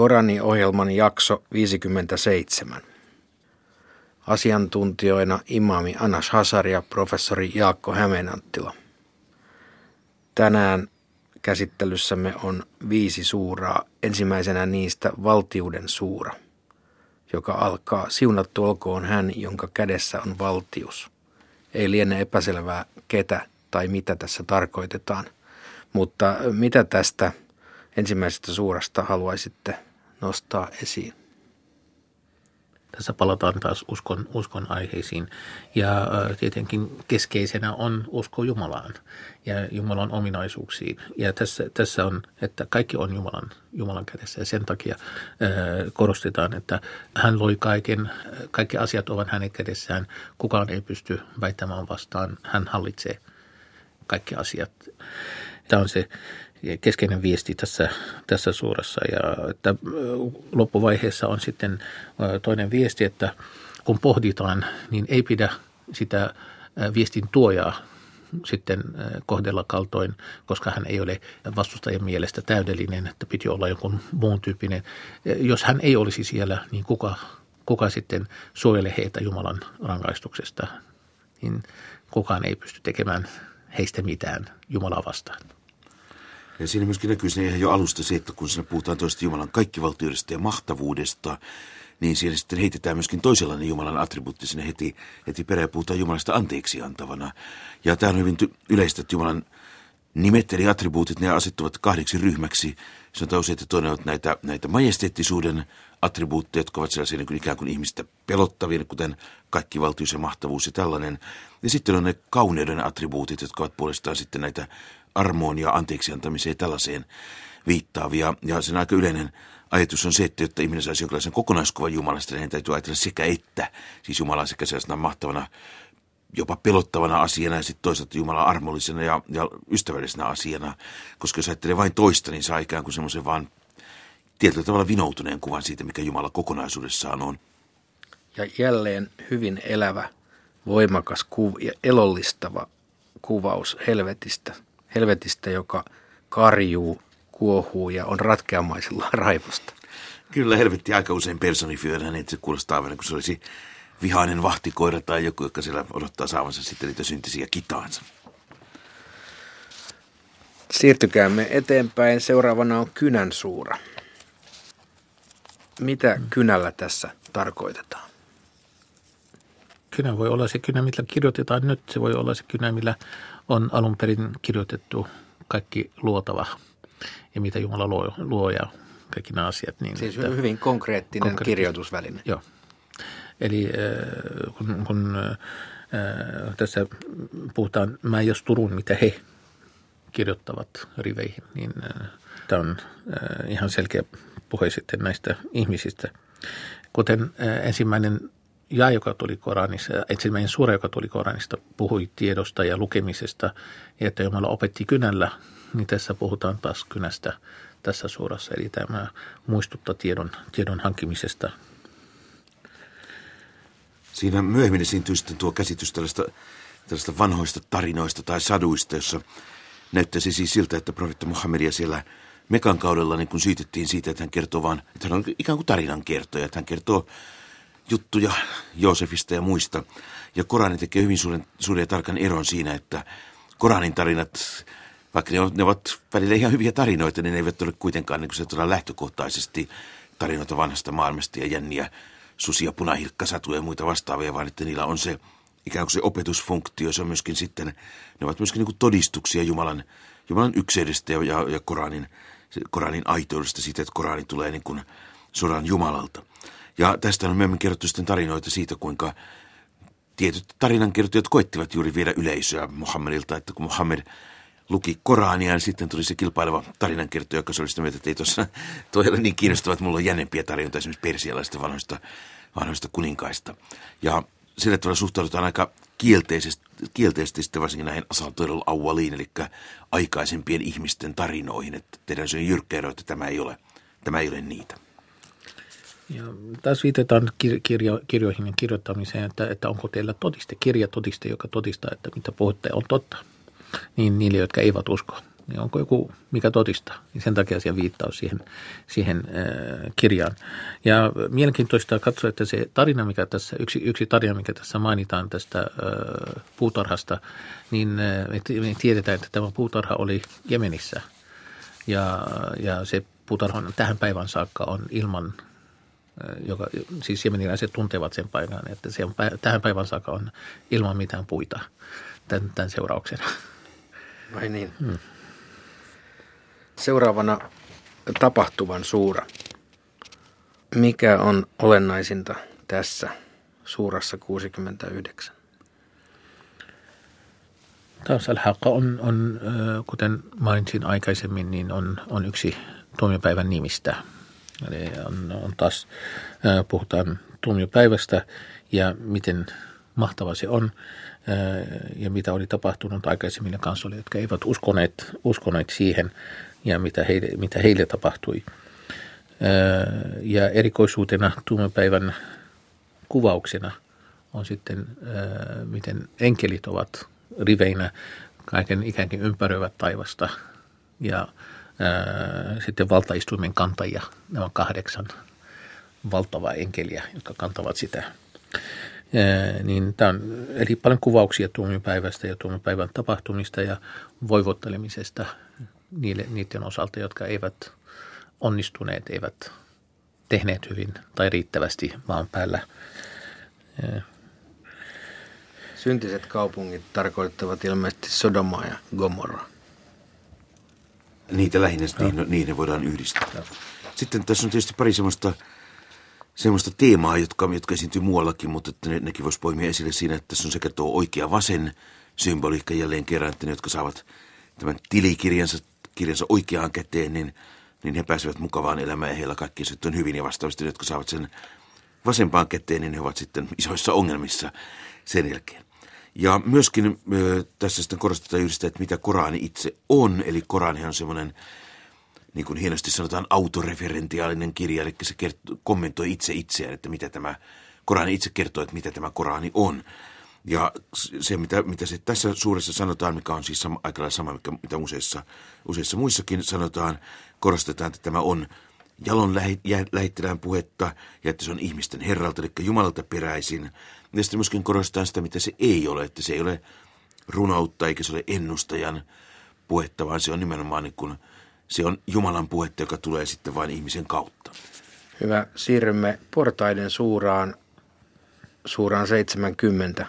Korani-ohjelman jakso 57. Asiantuntijoina imami Anas Hasar ja professori Jaakko Hämeenanttila. Tänään käsittelyssämme on viisi suuraa. Ensimmäisenä niistä valtiuden suura, joka alkaa siunattu olkoon hän, jonka kädessä on valtius. Ei liene epäselvää, ketä tai mitä tässä tarkoitetaan. Mutta mitä tästä ensimmäisestä suurasta haluaisitte nostaa esiin? Tässä palataan taas uskon, uskon aiheisiin ja tietenkin keskeisenä on usko Jumalaan ja Jumalan ominaisuuksiin. Ja tässä, tässä on, että kaikki on Jumalan, Jumalan kädessä ja sen takia korostetaan, että hän loi kaiken, kaikki asiat ovat hänen kädessään. Kukaan ei pysty väittämään vastaan, hän hallitsee kaikki asiat. Tämä on se keskeinen viesti tässä, tässä suurassa. Ja että loppuvaiheessa on sitten toinen viesti, että kun pohditaan, niin ei pidä sitä viestin tuojaa sitten kohdella kaltoin, koska hän ei ole vastustajien mielestä täydellinen, että piti olla jonkun muun tyyppinen. Jos hän ei olisi siellä, niin kuka, kuka sitten suojelee heitä Jumalan rangaistuksesta, niin kukaan ei pysty tekemään heistä mitään Jumalaa vastaan. Ja siinä myöskin näkyy siinä ihan jo alusta se, että kun siinä puhutaan toista Jumalan kaikkivaltiudesta ja mahtavuudesta, niin siellä sitten heitetään myöskin toisenlainen Jumalan attribuutti sinne heti, heti perään puhutaan Jumalasta anteeksi antavana. Ja tämä on hyvin yleistä, että Jumalan nimet eli attribuutit, ne asettuvat kahdeksi ryhmäksi. Sanotaan usein, että toinen on näitä, näitä majesteettisuuden attribuutteja, jotka ovat sellaisia niin kuin ikään kuin ihmistä pelottavia, kuten kaikki valtius ja mahtavuus ja tällainen. Ja sitten on ne kauneuden attribuutit, jotka ovat puolestaan sitten näitä armoon ja anteeksi antamiseen tällaiseen viittaavia. Ja sen aika yleinen ajatus on se, että jotta ihminen saisi jonkinlaisen kokonaiskuvan Jumalasta, niin täytyy ajatella sekä että, siis Jumala sekä sellaisena mahtavana, jopa pelottavana asiana ja sitten toisaalta Jumala armollisena ja, ja ystävällisenä asiana. Koska jos ajattelee vain toista, niin saa ikään kuin semmoisen vaan tietyllä tavalla vinoutuneen kuvan siitä, mikä Jumala kokonaisuudessaan on. Ja jälleen hyvin elävä, voimakas kuv- ja elollistava kuvaus helvetistä – helvetistä, joka karjuu, kuohuu ja on ratkeamaisella raivosta. Kyllä helvetti aika usein personifioidaan, niin että se kuulostaa aivan kuin se olisi vihainen vahtikoira tai joku, joka siellä odottaa saavansa sitten niitä syntisiä kitaansa. Siirtykäämme eteenpäin. Seuraavana on kynän suura. Mitä kynällä tässä tarkoitetaan? Kynä voi olla se kynä, millä kirjoitetaan nyt. Se voi olla se kynä, millä on alun perin kirjoitettu kaikki luotava ja mitä Jumala luo, luo ja kaikki nämä asiat. Niin, siis että, hyvin konkreettinen konkreettinen kirjoitusväline. Joo. Eli äh, kun, kun äh, tässä puhutaan mä jos Turun, mitä he kirjoittavat riveihin, niin äh, tämä on äh, ihan selkeä puhe sitten näistä ihmisistä. Kuten äh, ensimmäinen ja joka tuli Koranissa, ensimmäinen suora, joka tuli Koranista, puhui tiedosta ja lukemisesta, ja että Jumala opetti kynällä, niin tässä puhutaan taas kynästä tässä suurassa. Eli tämä muistuttaa tiedon, tiedon hankkimisesta. Siinä myöhemmin esiintyy sitten tuo käsitys tällaista, tällaista vanhoista tarinoista tai saduista, jossa näyttäisi siis siltä, että profeetta Muhammedia siellä Mekan kaudella niin kun syytettiin siitä, että hän kertoo vaan, että hän on ikään kuin tarinan kertoja, että hän kertoo juttuja Joosefista ja muista. Ja Korani tekee hyvin suuren, suuren ja tarkan eron siinä, että Koranin tarinat, vaikka ne, on, ne ovat välillä ihan hyviä tarinoita, niin ne eivät ole kuitenkaan niin se lähtökohtaisesti tarinoita vanhasta maailmasta ja jänniä susia, punahilkkasatuja ja muita vastaavia, vaan että niillä on se ikään kuin se opetusfunktio, se on myöskin sitten, ne ovat myöskin niin todistuksia Jumalan, Jumalan ykseydestä ja, ja, ja Koranin, Koranin aitoudesta siitä, että Korani tulee niin kuin suoraan Jumalalta. Ja tästä on myöhemmin kerrottu sitten tarinoita siitä, kuinka tietyt tarinankirjoittajat koettivat juuri viedä yleisöä Muhammedilta, että kun Muhammed luki Korania, niin sitten tuli se kilpaileva tarinankirjoittaja, joka oli sitä mieltä, että ei tuossa, toi ole niin kiinnostava, että mulla on jännempiä tarinoita esimerkiksi persialaisista vanhoista, vanhoista kuninkaista. Ja sillä tavalla suhtaudutaan aika kielteisesti, kielteisesti sitten varsinkin näihin asaltoidella auwaliin, eli aikaisempien ihmisten tarinoihin, että teidän se jyrkkä ero, että tämä ei ole, tämä ei ole niitä. Ja taas viitataan kirjo, kirjoihin kirjoittamiseen, että, että onko teillä todiste, kirja todiste, joka todistaa, että mitä puhutte on totta. Niin niille, jotka eivät usko. niin onko joku, mikä todistaa. Niin sen takia siellä viittaus siihen, siihen äh, kirjaan. Ja mielenkiintoista katsoa, että se tarina, mikä tässä, yksi, yksi tarina, mikä tässä mainitaan tästä äh, puutarhasta, niin äh, me tiedetään, että tämä puutarha oli Jemenissä. Ja, ja se puutarha tähän päivän saakka on ilman joka, siis jemeniläiset tuntevat sen paikan, että se on, tähän päivän saakka on ilman mitään puita tämän, tämän seurauksena. Vai niin? Hmm. Seuraavana tapahtuvan suura. Mikä on olennaisinta tässä suurassa 69? Taas al on, on, kuten mainitsin aikaisemmin, niin on, on yksi tuomiopäivän nimistä. Eli on, on taas, puhutaan tuomiopäivästä ja miten mahtava se on ja mitä oli tapahtunut aikaisemmin kanssa oli, jotka eivät uskoneet, uskoneet siihen ja mitä heille, mitä heille tapahtui. Ja erikoisuutena tuomiopäivän kuvauksena on sitten, miten enkelit ovat riveinä kaiken ikään kuin ympäröivät taivasta ja sitten valtaistuimen kantajia, nämä on kahdeksan valtavaa enkeliä, jotka kantavat sitä niin tämä on eli paljon kuvauksia tuomiopäivästä ja tuomiopäivän tapahtumista ja voivottelemisesta niille, niiden osalta, jotka eivät onnistuneet, eivät tehneet hyvin tai riittävästi maan päällä. Syntiset kaupungit tarkoittavat ilmeisesti Sodomaa ja Gomorraa. Niitä lähinnä, no. niin, niin ne voidaan yhdistää. No. Sitten tässä on tietysti pari semmoista semmoista teemaa, jotka, jotka esiintyy muuallakin, mutta että ne, nekin voisi poimia esille siinä, että tässä on sekä tuo oikea vasen symboliikka jälleen kerran, että ne, jotka saavat tämän tilikirjansa kirjansa oikeaan käteen, niin, niin he pääsevät mukavaan elämään ja heillä kaikki sitten on hyvin. Ja vastaavasti ne, jotka saavat sen vasempaan käteen, niin he ovat sitten isoissa ongelmissa sen jälkeen. Ja myöskin tässä sitten korostetaan yhdistä, että mitä Korani itse on. Eli Korani on semmoinen niin kuin hienosti sanotaan, autoreferentiaalinen kirja, eli se kert- kommentoi itse itseään, että mitä tämä Korani itse kertoo, että mitä tämä Korani on. Ja se, mitä, mitä se tässä suuressa sanotaan, mikä on siis sama, aika lailla sama, mikä, mitä useissa, useissa muissakin sanotaan, korostetaan, että tämä on jalon lähettilään puhetta ja että se on ihmisten herralta, eli Jumalalta peräisin. Ja sitten myöskin korostetaan sitä, mitä se ei ole, että se ei ole runoutta eikä se ole ennustajan puhetta, vaan se on nimenomaan niin kuin – se on Jumalan puhetta, joka tulee sitten vain ihmisen kautta. Hyvä. Siirrymme portaiden suuraan, suuraan 70.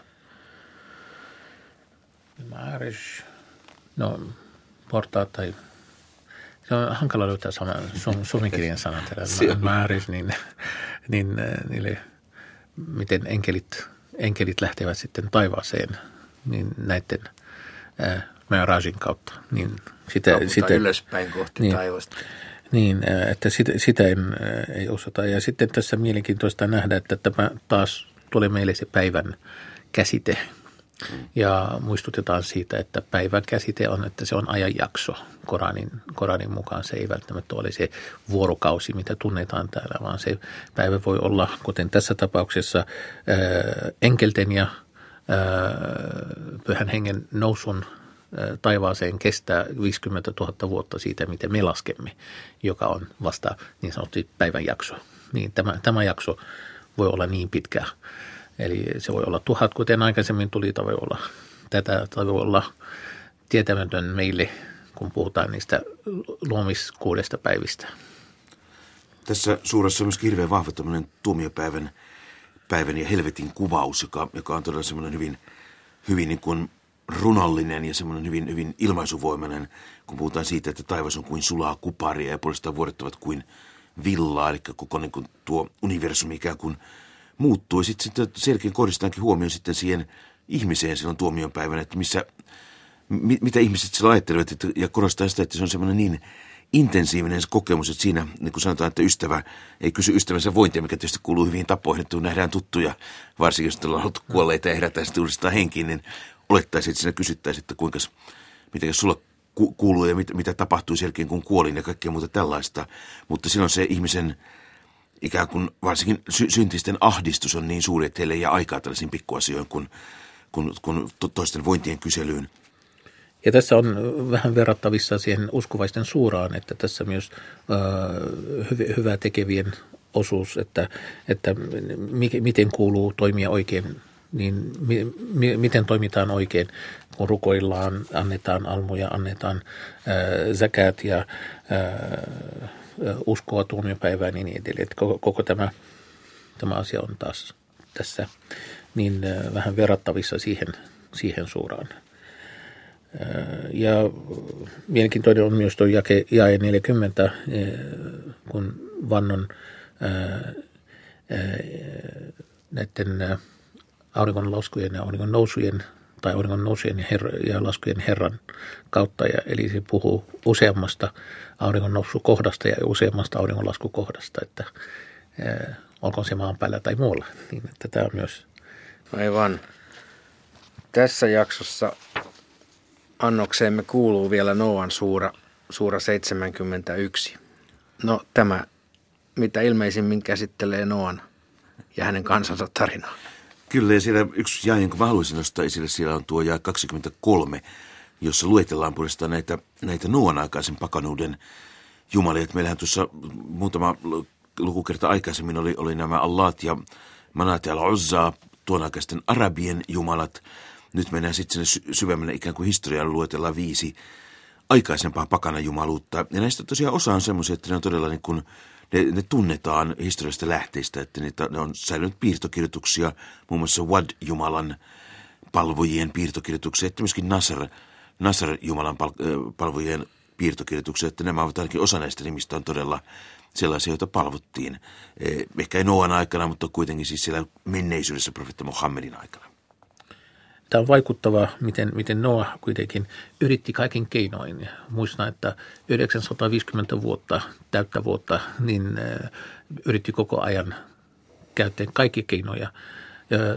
Marriage. No, portaat tai hankala löytää sana, su, suomenkielinen sana, marriage, niin, niin niille, miten enkelit, enkelit lähtevät sitten taivaaseen, niin näiden äh, Meirajin kautta. Niin sitä, sitä, ylöspäin kohti niin, taivasta. Niin, että sitä, sitä en, ei osata. Ja sitten tässä mielenkiintoista nähdä, että tämä taas tulee meille se päivän käsite. Ja muistutetaan siitä, että päivän käsite on, että se on ajanjakso. Koranin, Koranin mukaan se ei välttämättä ole se vuorokausi, mitä tunnetaan täällä, vaan se päivä voi olla, kuten tässä tapauksessa, ää, enkelten ja ää, pyhän hengen nousun taivaaseen kestää 50 000 vuotta siitä, miten me laskemme, joka on vasta niin sanottu päivän jakso. Niin tämä, tämä jakso voi olla niin pitkä. Eli se voi olla tuhat, kuten aikaisemmin tuli, tai voi olla tätä, tai voi olla tietämätön meille, kun puhutaan niistä luomiskuudesta päivistä. Tässä suuressa on myös hirveän vahva tuomiopäivän päivän ja helvetin kuvaus, joka, joka on todella semmoinen hyvin, hyvin niin kuin runollinen ja semmoinen hyvin, hyvin ilmaisuvoimainen, kun puhutaan siitä, että taivas on kuin sulaa kuparia ja puolestaan vuodet ovat kuin villaa, eli koko niin kuin tuo universumi ikään kuin muuttuu. Ja sitten, sitten selkeän kohdistetaankin huomioon sitten siihen ihmiseen silloin tuomion päivänä, että missä, mi, mitä ihmiset sillä ajattelevat, että, ja korostaa sitä, että se on semmoinen niin intensiivinen kokemus, että siinä, niin kuin sanotaan, että ystävä ei kysy ystävänsä vointia, mikä tietysti kuuluu hyvin tapoihin, että kun nähdään tuttuja, varsinkin jos ollaan ollut kuolleita ja herätään sitten uudestaan henkiin, niin olettaisiin, että sinä kysyttäisiin, että kuinka, miten sulla kuuluu ja mitä, mitä tapahtui sen kun kuolin ja kaikkea muuta tällaista. Mutta silloin se ihmisen ikään kuin varsinkin sy- syntisten ahdistus on niin suuri, että heille ei jää aikaa tällaisiin pikkuasioihin kuin, kuin, kuin toisten vointien kyselyyn. Ja tässä on vähän verrattavissa siihen uskovaisten suuraan, että tässä myös äh, hyvää tekevien osuus, että, että miten kuuluu toimia oikein, niin mi, mi, miten toimitaan oikein, kun rukoillaan, annetaan almuja, annetaan äh, zakat ja äh, uskoa tuomiopäivään ja niin edelleen. Että koko, koko tämä, tämä asia on taas tässä niin äh, vähän verrattavissa siihen, siihen suuraan. Ja mielenkiintoinen on myös tuo jake, jae 40, kun vannon näiden auringon laskujen ja auringon nousujen tai auringon nousujen ja, her- ja laskujen Herran kautta. Ja, eli se puhuu useammasta auringon nousukohdasta ja useammasta auringon laskukohdasta, että ää, olkoon se maan päällä tai muualla. Niin, että tämä on myös... Aivan. Tässä jaksossa annokseemme kuuluu vielä Noan suura, suura 71. No tämä, mitä ilmeisimmin käsittelee Noan ja hänen kansansa tarinaa. Kyllä, ja siellä yksi jae, jonka mä haluaisin nostaa esille, siellä on tuo jae 23, jossa luetellaan puolestaan näitä, näitä Noan aikaisen pakanuuden jumalia. Meillähän tuossa muutama lukukerta aikaisemmin oli, oli nämä Allat ja Manat ja Al-Uzza, tuon aikaisten arabien jumalat – nyt mennään sitten sinne syvemmälle ikään kuin historian luetellaan viisi aikaisempaa pakanajumaluutta. Ja näistä tosiaan osa on semmoisia, että ne on todella niin kuin, ne, ne tunnetaan historiallisista lähteistä, että niitä, ne on säilynyt piirtokirjoituksia, muun muassa Wad-jumalan palvojien piirtokirjoituksia, että myöskin Nasr, Nasr-jumalan pal, palvojien piirtokirjoituksia, että nämä ovat ainakin osa näistä nimistä on todella sellaisia, joita palvottiin. Eh, ehkä ei Noan aikana, mutta kuitenkin siis siellä menneisyydessä profeetta Mohammedin aikana. Tämä on vaikuttava, miten, miten Noah kuitenkin yritti kaiken keinoin. Muistan, että 950 vuotta, täyttä vuotta, niin yritti koko ajan käyttää kaikki keinoja.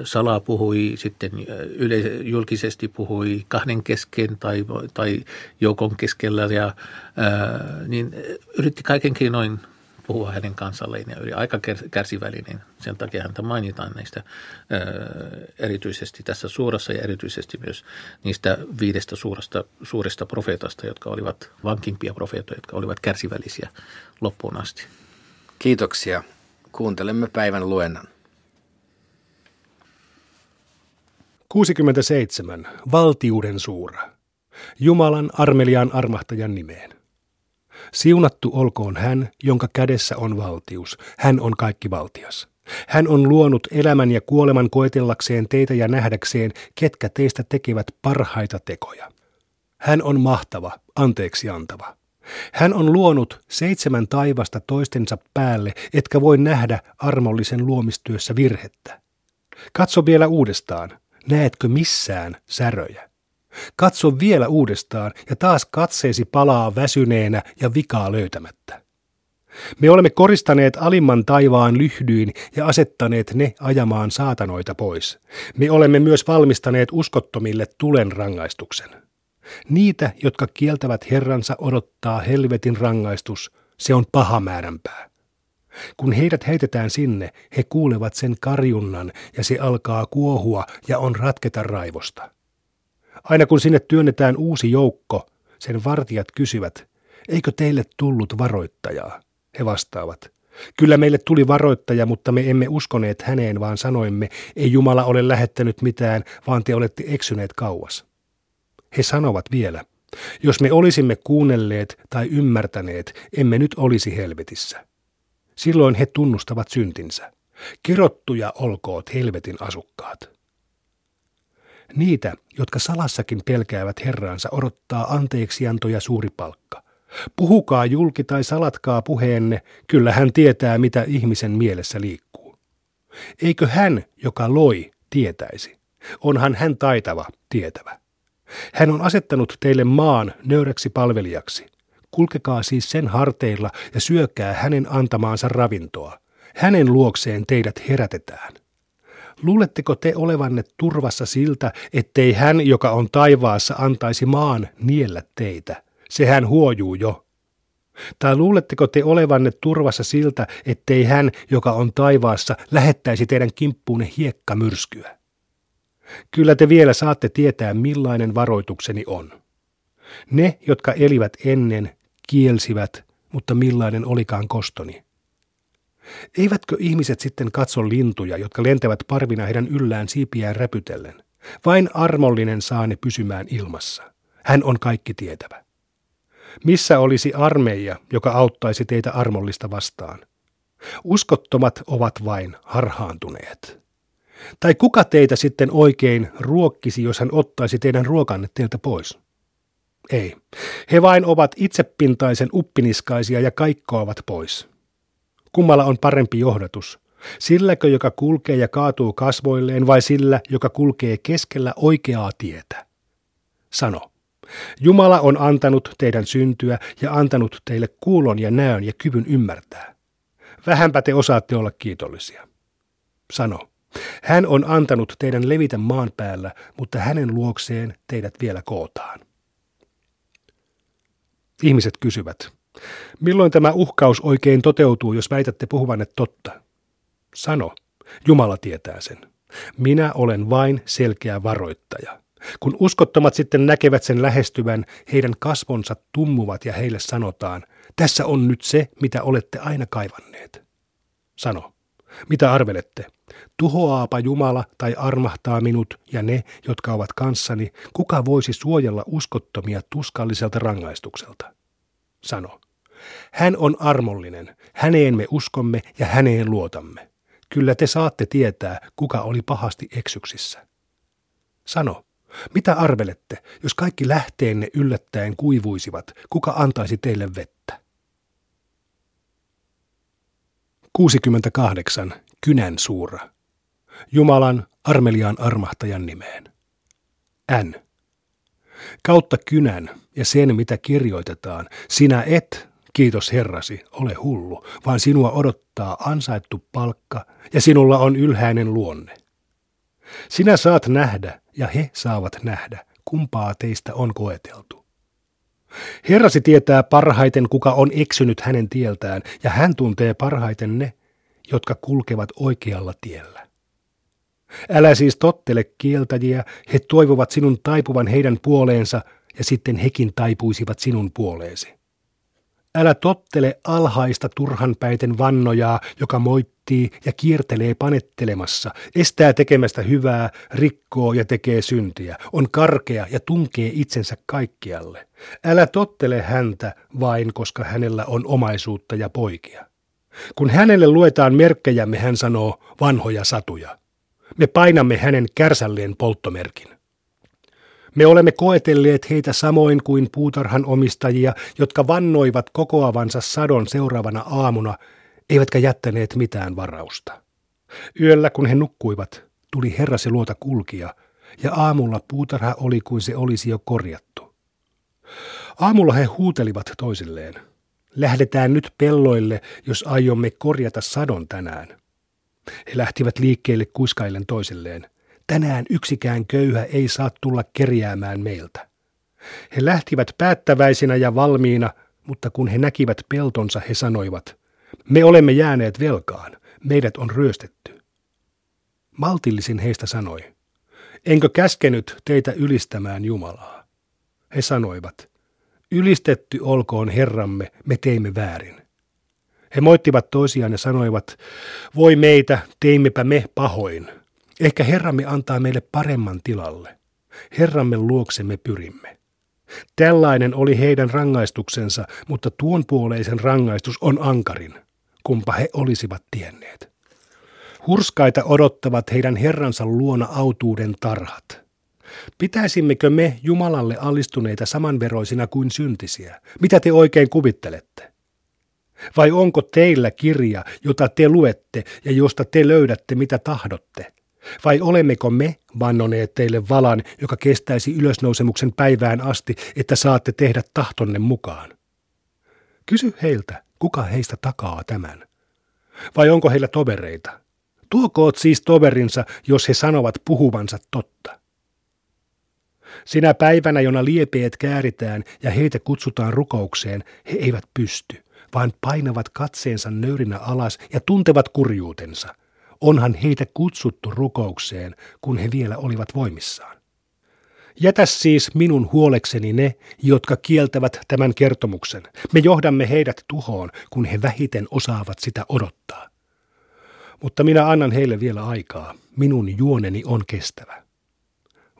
Salaa puhui sitten yle, julkisesti puhui kahden kesken tai, tai joukon keskellä ja ää, niin yritti kaiken keinoin puhua hänen kansalleen ja oli aika kärsivällinen. Sen takia häntä mainitaan näistä erityisesti tässä suurassa ja erityisesti myös niistä viidestä suuresta, suuresta profeetasta, jotka olivat vankimpia profeetoja, jotka olivat kärsivällisiä loppuun asti. Kiitoksia. Kuuntelemme päivän luennan. 67. Valtiuden suura. Jumalan armeliaan armahtajan nimeen. Siunattu olkoon hän, jonka kädessä on valtius. Hän on kaikki valtias. Hän on luonut elämän ja kuoleman koetellakseen teitä ja nähdäkseen, ketkä teistä tekevät parhaita tekoja. Hän on mahtava, anteeksi antava. Hän on luonut seitsemän taivasta toistensa päälle, etkä voi nähdä armollisen luomistyössä virhettä. Katso vielä uudestaan, näetkö missään säröjä? Katso vielä uudestaan ja taas katseesi palaa väsyneenä ja vikaa löytämättä. Me olemme koristaneet alimman taivaan lyhdyin ja asettaneet ne ajamaan saatanoita pois. Me olemme myös valmistaneet uskottomille tulen rangaistuksen. Niitä, jotka kieltävät Herransa, odottaa helvetin rangaistus. Se on paha määränpää. Kun heidät heitetään sinne, he kuulevat sen karjunnan ja se alkaa kuohua ja on ratketa raivosta. Aina kun sinne työnnetään uusi joukko, sen vartijat kysyvät, eikö teille tullut varoittajaa? He vastaavat, kyllä meille tuli varoittaja, mutta me emme uskoneet häneen, vaan sanoimme, ei Jumala ole lähettänyt mitään, vaan te olette eksyneet kauas. He sanovat vielä, jos me olisimme kuunnelleet tai ymmärtäneet, emme nyt olisi helvetissä. Silloin he tunnustavat syntinsä. Kirottuja olkoot helvetin asukkaat. Niitä, jotka salassakin pelkäävät Herraansa, odottaa anteeksianto ja suuri palkka. Puhukaa julki tai salatkaa puheenne, kyllä hän tietää, mitä ihmisen mielessä liikkuu. Eikö hän, joka loi, tietäisi? Onhan hän taitava, tietävä. Hän on asettanut teille maan nöyräksi palvelijaksi. Kulkekaa siis sen harteilla ja syökää hänen antamaansa ravintoa. Hänen luokseen teidät herätetään. Luuletteko te olevanne turvassa siltä, ettei hän, joka on taivaassa, antaisi maan niellä teitä? Sehän huojuu jo. Tai luuletteko te olevanne turvassa siltä, ettei hän, joka on taivaassa, lähettäisi teidän kimppuunne hiekkamyrskyä? Kyllä te vielä saatte tietää, millainen varoitukseni on. Ne, jotka elivät ennen, kielsivät, mutta millainen olikaan kostoni. Eivätkö ihmiset sitten katso lintuja, jotka lentävät parvina heidän yllään siipiään räpytellen? Vain armollinen saa ne pysymään ilmassa. Hän on kaikki tietävä. Missä olisi armeija, joka auttaisi teitä armollista vastaan? Uskottomat ovat vain harhaantuneet. Tai kuka teitä sitten oikein ruokkisi, jos hän ottaisi teidän ruokanne teiltä pois? Ei. He vain ovat itsepintaisen uppiniskaisia ja kaikkoavat pois. Kummalla on parempi johdatus? Silläkö, joka kulkee ja kaatuu kasvoilleen, vai sillä, joka kulkee keskellä oikeaa tietä? Sano. Jumala on antanut teidän syntyä ja antanut teille kuulon ja näön ja kyvyn ymmärtää. Vähänpä te osaatte olla kiitollisia. Sano. Hän on antanut teidän levitä maan päällä, mutta hänen luokseen teidät vielä kootaan. Ihmiset kysyvät, milloin tämä uhkaus oikein toteutuu, jos väitätte puhuvanne totta? Sano, Jumala tietää sen. Minä olen vain selkeä varoittaja. Kun uskottomat sitten näkevät sen lähestyvän, heidän kasvonsa tummuvat ja heille sanotaan, tässä on nyt se, mitä olette aina kaivanneet. Sano, mitä arvelette? Tuhoaapa Jumala tai armahtaa minut ja ne, jotka ovat kanssani, kuka voisi suojella uskottomia tuskalliselta rangaistukselta? Sano, hän on armollinen, häneen me uskomme ja häneen luotamme. Kyllä te saatte tietää, kuka oli pahasti eksyksissä. Sano, mitä arvelette, jos kaikki lähteenne yllättäen kuivuisivat, kuka antaisi teille vettä? 68. Kynän suura. Jumalan armeliaan armahtajan nimeen. N. Kautta kynän ja sen, mitä kirjoitetaan, sinä et, kiitos Herrasi, ole hullu, vaan sinua odottaa ansaittu palkka ja sinulla on ylhäinen luonne. Sinä saat nähdä ja he saavat nähdä, kumpaa teistä on koeteltu. Herrasi tietää parhaiten, kuka on eksynyt hänen tieltään, ja hän tuntee parhaiten ne, jotka kulkevat oikealla tiellä. Älä siis tottele kieltäjiä, he toivovat sinun taipuvan heidän puoleensa, ja sitten hekin taipuisivat sinun puoleesi. Älä tottele alhaista turhanpäiten vannojaa, joka moittii ja kiertelee panettelemassa, estää tekemästä hyvää, rikkoo ja tekee syntiä, on karkea ja tunkee itsensä kaikkialle. Älä tottele häntä vain, koska hänellä on omaisuutta ja poikia. Kun hänelle luetaan merkkejämme, hän sanoo vanhoja satuja. Me painamme hänen kärsälleen polttomerkin. Me olemme koetelleet heitä samoin kuin puutarhan omistajia, jotka vannoivat kokoavansa sadon seuraavana aamuna, eivätkä jättäneet mitään varausta. Yöllä, kun he nukkuivat, tuli herrasi luota kulkia, ja aamulla puutarha oli kuin se olisi jo korjattu. Aamulla he huutelivat toisilleen. Lähdetään nyt pelloille, jos aiomme korjata sadon tänään. He lähtivät liikkeelle kuiskaillen toisilleen. Tänään yksikään köyhä ei saa tulla kerjäämään meiltä. He lähtivät päättäväisinä ja valmiina, mutta kun he näkivät peltonsa, he sanoivat, me olemme jääneet velkaan, meidät on ryöstetty. Maltillisin heistä sanoi, enkö käskenyt teitä ylistämään Jumalaa? He sanoivat, ylistetty olkoon Herramme, me teimme väärin. He moittivat toisiaan ja sanoivat, voi meitä, teimmepä me pahoin. Ehkä Herramme antaa meille paremman tilalle. Herramme luoksemme pyrimme. Tällainen oli heidän rangaistuksensa, mutta tuon puoleisen rangaistus on ankarin, kumpa he olisivat tienneet. Hurskaita odottavat heidän Herransa luona autuuden tarhat. Pitäisimmekö me Jumalalle alistuneita samanveroisina kuin syntisiä? Mitä te oikein kuvittelette? Vai onko teillä kirja, jota te luette ja josta te löydätte mitä tahdotte? Vai olemmeko me vannoneet teille valan, joka kestäisi ylösnousemuksen päivään asti, että saatte tehdä tahtonne mukaan? Kysy heiltä, kuka heistä takaa tämän. Vai onko heillä tovereita? Tuokoot siis toverinsa, jos he sanovat puhuvansa totta. Sinä päivänä, jona liepeet kääritään ja heitä kutsutaan rukoukseen, he eivät pysty, vaan painavat katseensa nöyrinä alas ja tuntevat kurjuutensa – Onhan heitä kutsuttu rukoukseen, kun he vielä olivat voimissaan. Jätä siis minun huolekseni ne, jotka kieltävät tämän kertomuksen. Me johdamme heidät tuhoon, kun he vähiten osaavat sitä odottaa. Mutta minä annan heille vielä aikaa. Minun juoneni on kestävä.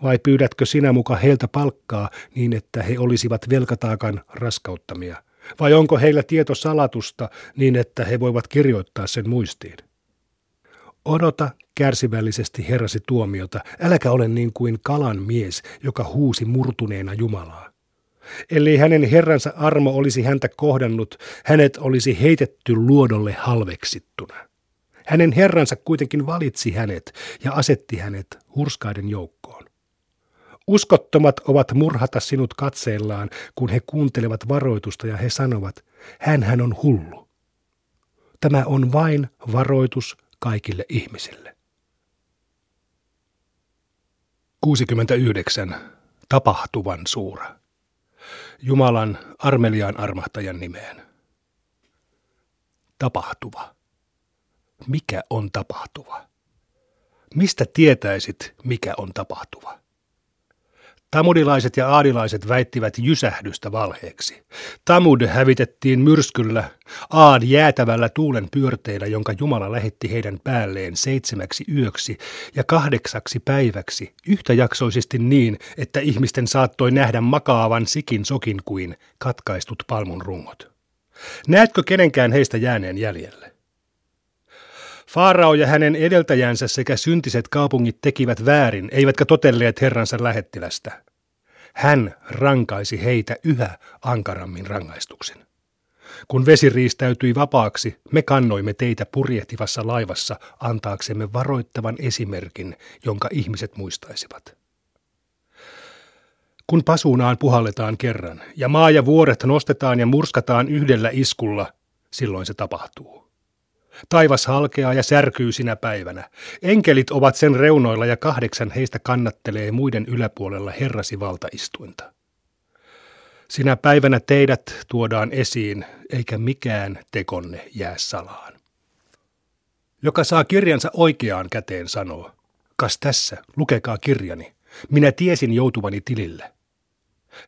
Vai pyydätkö sinä muka heiltä palkkaa niin, että he olisivat velkataakan raskauttamia? Vai onko heillä tieto salatusta niin, että he voivat kirjoittaa sen muistiin? Odota kärsivällisesti herrasi tuomiota, äläkä ole niin kuin kalan mies, joka huusi murtuneena Jumalaa. Eli hänen herransa armo olisi häntä kohdannut, hänet olisi heitetty luodolle halveksittuna. Hänen herransa kuitenkin valitsi hänet ja asetti hänet hurskaiden joukkoon. Uskottomat ovat murhata sinut katseellaan, kun he kuuntelevat varoitusta ja he sanovat, hän on hullu. Tämä on vain varoitus kaikille ihmisille. 69. Tapahtuvan suura. Jumalan armeliaan armahtajan nimeen. Tapahtuva. Mikä on tapahtuva? Mistä tietäisit, mikä on tapahtuva? Tamudilaiset ja aadilaiset väittivät jysähdystä valheeksi. Tamud hävitettiin myrskyllä, Aad jäätävällä tuulen pyörteillä, jonka Jumala lähetti heidän päälleen seitsemäksi yöksi ja kahdeksaksi päiväksi, yhtäjaksoisesti niin, että ihmisten saattoi nähdä makaavan sikin sokin kuin katkaistut palmun rungot. Näetkö kenenkään heistä jääneen jäljelle? Faarao ja hänen edeltäjänsä sekä syntiset kaupungit tekivät väärin, eivätkä totelleet herransa lähettilästä. Hän rankaisi heitä yhä ankarammin rangaistuksen. Kun vesi riistäytyi vapaaksi, me kannoimme teitä purjehtivassa laivassa antaaksemme varoittavan esimerkin, jonka ihmiset muistaisivat. Kun pasuunaan puhalletaan kerran ja maa ja vuoret nostetaan ja murskataan yhdellä iskulla, silloin se tapahtuu. Taivas halkeaa ja särkyy sinä päivänä. Enkelit ovat sen reunoilla ja kahdeksan heistä kannattelee muiden yläpuolella herrasi valtaistuinta. Sinä päivänä teidät tuodaan esiin, eikä mikään tekonne jää salaan. Joka saa kirjansa oikeaan käteen sanoo, kas tässä, lukekaa kirjani, minä tiesin joutuvani tilille.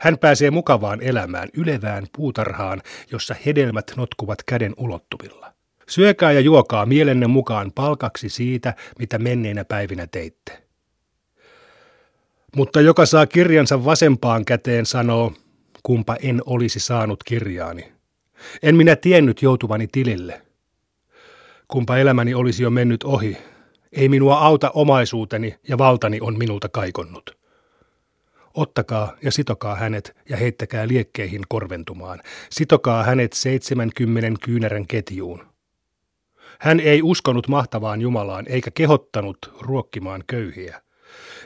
Hän pääsee mukavaan elämään ylevään puutarhaan, jossa hedelmät notkuvat käden ulottuvilla. Syökää ja juokaa mielenne mukaan palkaksi siitä, mitä menneinä päivinä teitte. Mutta joka saa kirjansa vasempaan käteen sanoo, kumpa en olisi saanut kirjaani. En minä tiennyt joutuvani tilille. Kumpa elämäni olisi jo mennyt ohi. Ei minua auta omaisuuteni ja valtani on minulta kaikonnut. Ottakaa ja sitokaa hänet ja heittäkää liekkeihin korventumaan. Sitokaa hänet seitsemänkymmenen kyynärän ketjuun. Hän ei uskonut mahtavaan Jumalaan eikä kehottanut ruokkimaan köyhiä.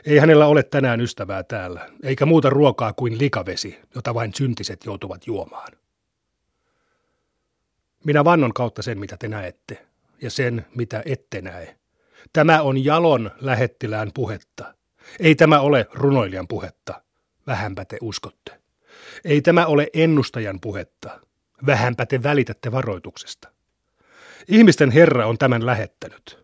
Ei hänellä ole tänään ystävää täällä, eikä muuta ruokaa kuin likavesi, jota vain syntiset joutuvat juomaan. Minä vannon kautta sen, mitä te näette, ja sen, mitä ette näe. Tämä on jalon lähettilään puhetta. Ei tämä ole runoilijan puhetta. Vähänpä te uskotte. Ei tämä ole ennustajan puhetta. Vähänpä te välitätte varoituksesta. Ihmisten Herra on tämän lähettänyt.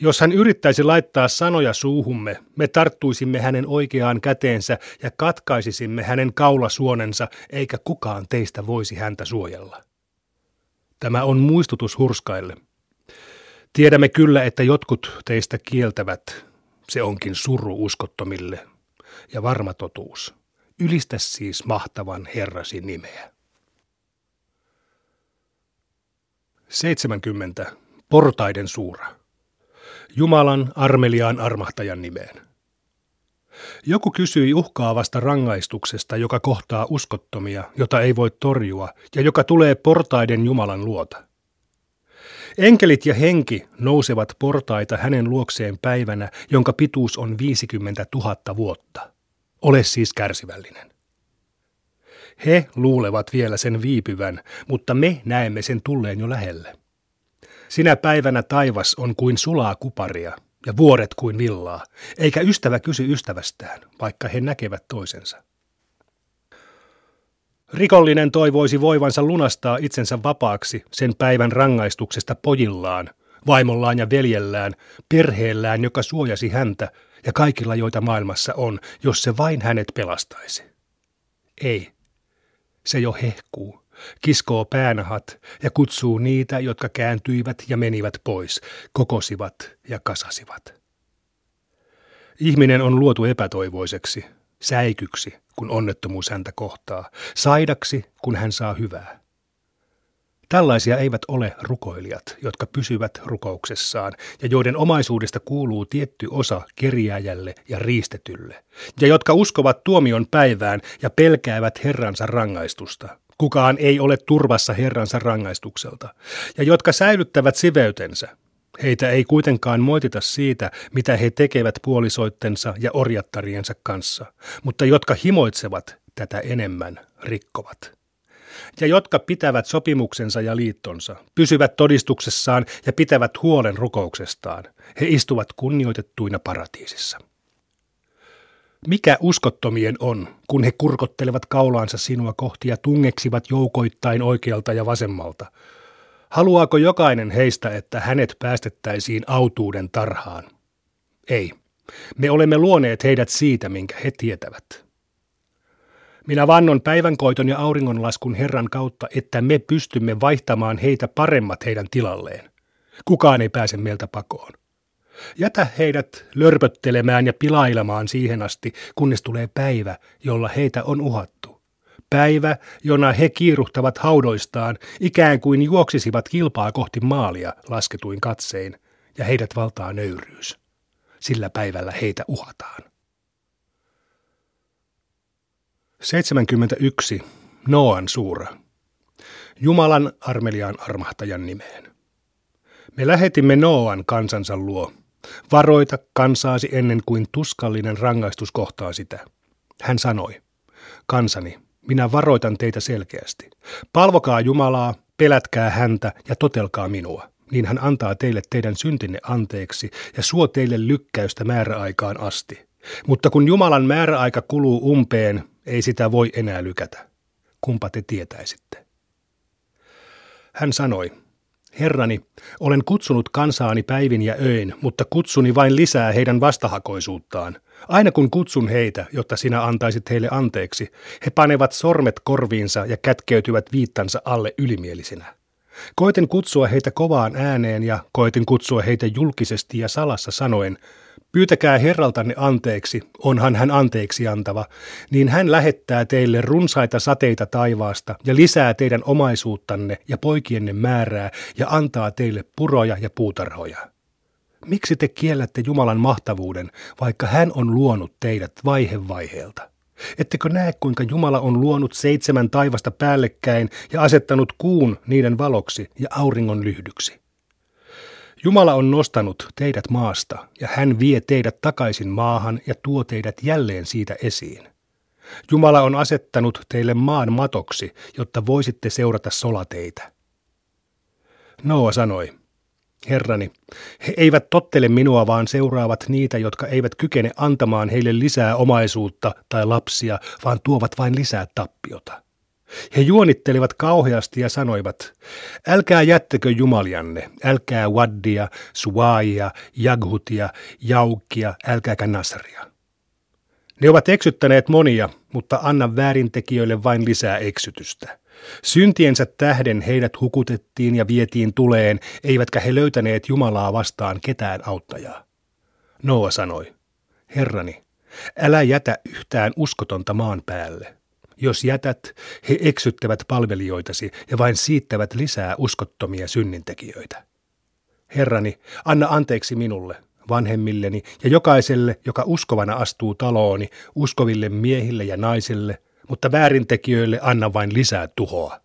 Jos hän yrittäisi laittaa sanoja suuhumme, me tarttuisimme hänen oikeaan käteensä ja katkaisisimme hänen kaulasuonensa, eikä kukaan teistä voisi häntä suojella. Tämä on muistutus hurskaille. Tiedämme kyllä, että jotkut teistä kieltävät. Se onkin suru uskottomille ja varma totuus. Ylistä siis mahtavan Herrasi nimeä. 70. Portaiden suura. Jumalan armeliaan armahtajan nimeen. Joku kysyi uhkaavasta rangaistuksesta, joka kohtaa uskottomia, jota ei voi torjua, ja joka tulee portaiden Jumalan luota. Enkelit ja henki nousevat portaita hänen luokseen päivänä, jonka pituus on 50 000 vuotta. Ole siis kärsivällinen. He luulevat vielä sen viipyvän, mutta me näemme sen tulleen jo lähelle. Sinä päivänä taivas on kuin sulaa kuparia ja vuoret kuin villaa, eikä ystävä kysy ystävästään, vaikka he näkevät toisensa. Rikollinen toivoisi voivansa lunastaa itsensä vapaaksi sen päivän rangaistuksesta pojillaan, vaimollaan ja veljellään, perheellään, joka suojasi häntä, ja kaikilla, joita maailmassa on, jos se vain hänet pelastaisi. Ei. Se jo hehkuu, kiskoo päänahat ja kutsuu niitä, jotka kääntyivät ja menivät pois, kokosivat ja kasasivat. Ihminen on luotu epätoivoiseksi, säikyksi, kun onnettomuus häntä kohtaa, saidaksi, kun hän saa hyvää. Tällaisia eivät ole rukoilijat, jotka pysyvät rukouksessaan ja joiden omaisuudesta kuuluu tietty osa kerjääjälle ja riistetylle, ja jotka uskovat tuomion päivään ja pelkäävät Herransa rangaistusta. Kukaan ei ole turvassa Herransa rangaistukselta, ja jotka säilyttävät siveytensä. Heitä ei kuitenkaan moitita siitä, mitä he tekevät puolisoittensa ja orjattariensa kanssa, mutta jotka himoitsevat tätä enemmän rikkovat ja jotka pitävät sopimuksensa ja liittonsa, pysyvät todistuksessaan ja pitävät huolen rukouksestaan. He istuvat kunnioitettuina paratiisissa. Mikä uskottomien on, kun he kurkottelevat kaulaansa sinua kohti ja tungeksivat joukoittain oikealta ja vasemmalta? Haluaako jokainen heistä, että hänet päästettäisiin autuuden tarhaan? Ei. Me olemme luoneet heidät siitä, minkä he tietävät. Minä vannon päivänkoiton ja auringonlaskun Herran kautta, että me pystymme vaihtamaan heitä paremmat heidän tilalleen. Kukaan ei pääse meiltä pakoon. Jätä heidät lörpöttelemään ja pilailemaan siihen asti, kunnes tulee päivä, jolla heitä on uhattu. Päivä, jona he kiiruhtavat haudoistaan, ikään kuin juoksisivat kilpaa kohti maalia lasketuin katsein, ja heidät valtaa nöyryys. Sillä päivällä heitä uhataan. 71. Noan suura. Jumalan armeliaan armahtajan nimeen. Me lähetimme Noan kansansa luo. Varoita kansaasi ennen kuin tuskallinen rangaistus kohtaa sitä. Hän sanoi, kansani, minä varoitan teitä selkeästi. Palvokaa Jumalaa, pelätkää häntä ja totelkaa minua. Niin hän antaa teille teidän syntinne anteeksi ja suo teille lykkäystä määräaikaan asti. Mutta kun Jumalan määräaika kuluu umpeen, ei sitä voi enää lykätä. Kumpa te tietäisitte? Hän sanoi, Herrani, olen kutsunut kansaani päivin ja öin, mutta kutsuni vain lisää heidän vastahakoisuuttaan. Aina kun kutsun heitä, jotta sinä antaisit heille anteeksi, he panevat sormet korviinsa ja kätkeytyvät viittansa alle ylimielisinä. Koitin kutsua heitä kovaan ääneen ja koitin kutsua heitä julkisesti ja salassa sanoen, Pyytäkää Herraltanne anteeksi, onhan hän anteeksi antava, niin hän lähettää teille runsaita sateita taivaasta ja lisää teidän omaisuuttanne ja poikienne määrää ja antaa teille puroja ja puutarhoja. Miksi te kiellätte Jumalan mahtavuuden, vaikka hän on luonut teidät vaihe vaiheelta? Ettekö näe, kuinka Jumala on luonut seitsemän taivasta päällekkäin ja asettanut kuun niiden valoksi ja auringon lyhdyksi? Jumala on nostanut teidät maasta, ja hän vie teidät takaisin maahan ja tuo teidät jälleen siitä esiin. Jumala on asettanut teille maan matoksi, jotta voisitte seurata solateitä. Noa sanoi, Herrani, he eivät tottele minua, vaan seuraavat niitä, jotka eivät kykene antamaan heille lisää omaisuutta tai lapsia, vaan tuovat vain lisää tappiota. He juonittelivat kauheasti ja sanoivat, älkää jättäkö jumalianne, älkää Waddia, Suaia, Jaghutia, Jaukia, älkääkä Nasria. Ne ovat eksyttäneet monia, mutta anna väärintekijöille vain lisää eksytystä. Syntiensä tähden heidät hukutettiin ja vietiin tuleen, eivätkä he löytäneet Jumalaa vastaan ketään auttajaa. Noa sanoi, Herrani, älä jätä yhtään uskotonta maan päälle. Jos jätät, he eksyttävät palvelijoitasi ja vain siittävät lisää uskottomia synnintekijöitä. Herrani, anna anteeksi minulle, vanhemmilleni ja jokaiselle, joka uskovana astuu talooni, uskoville miehille ja naisille, mutta väärintekijöille anna vain lisää tuhoa.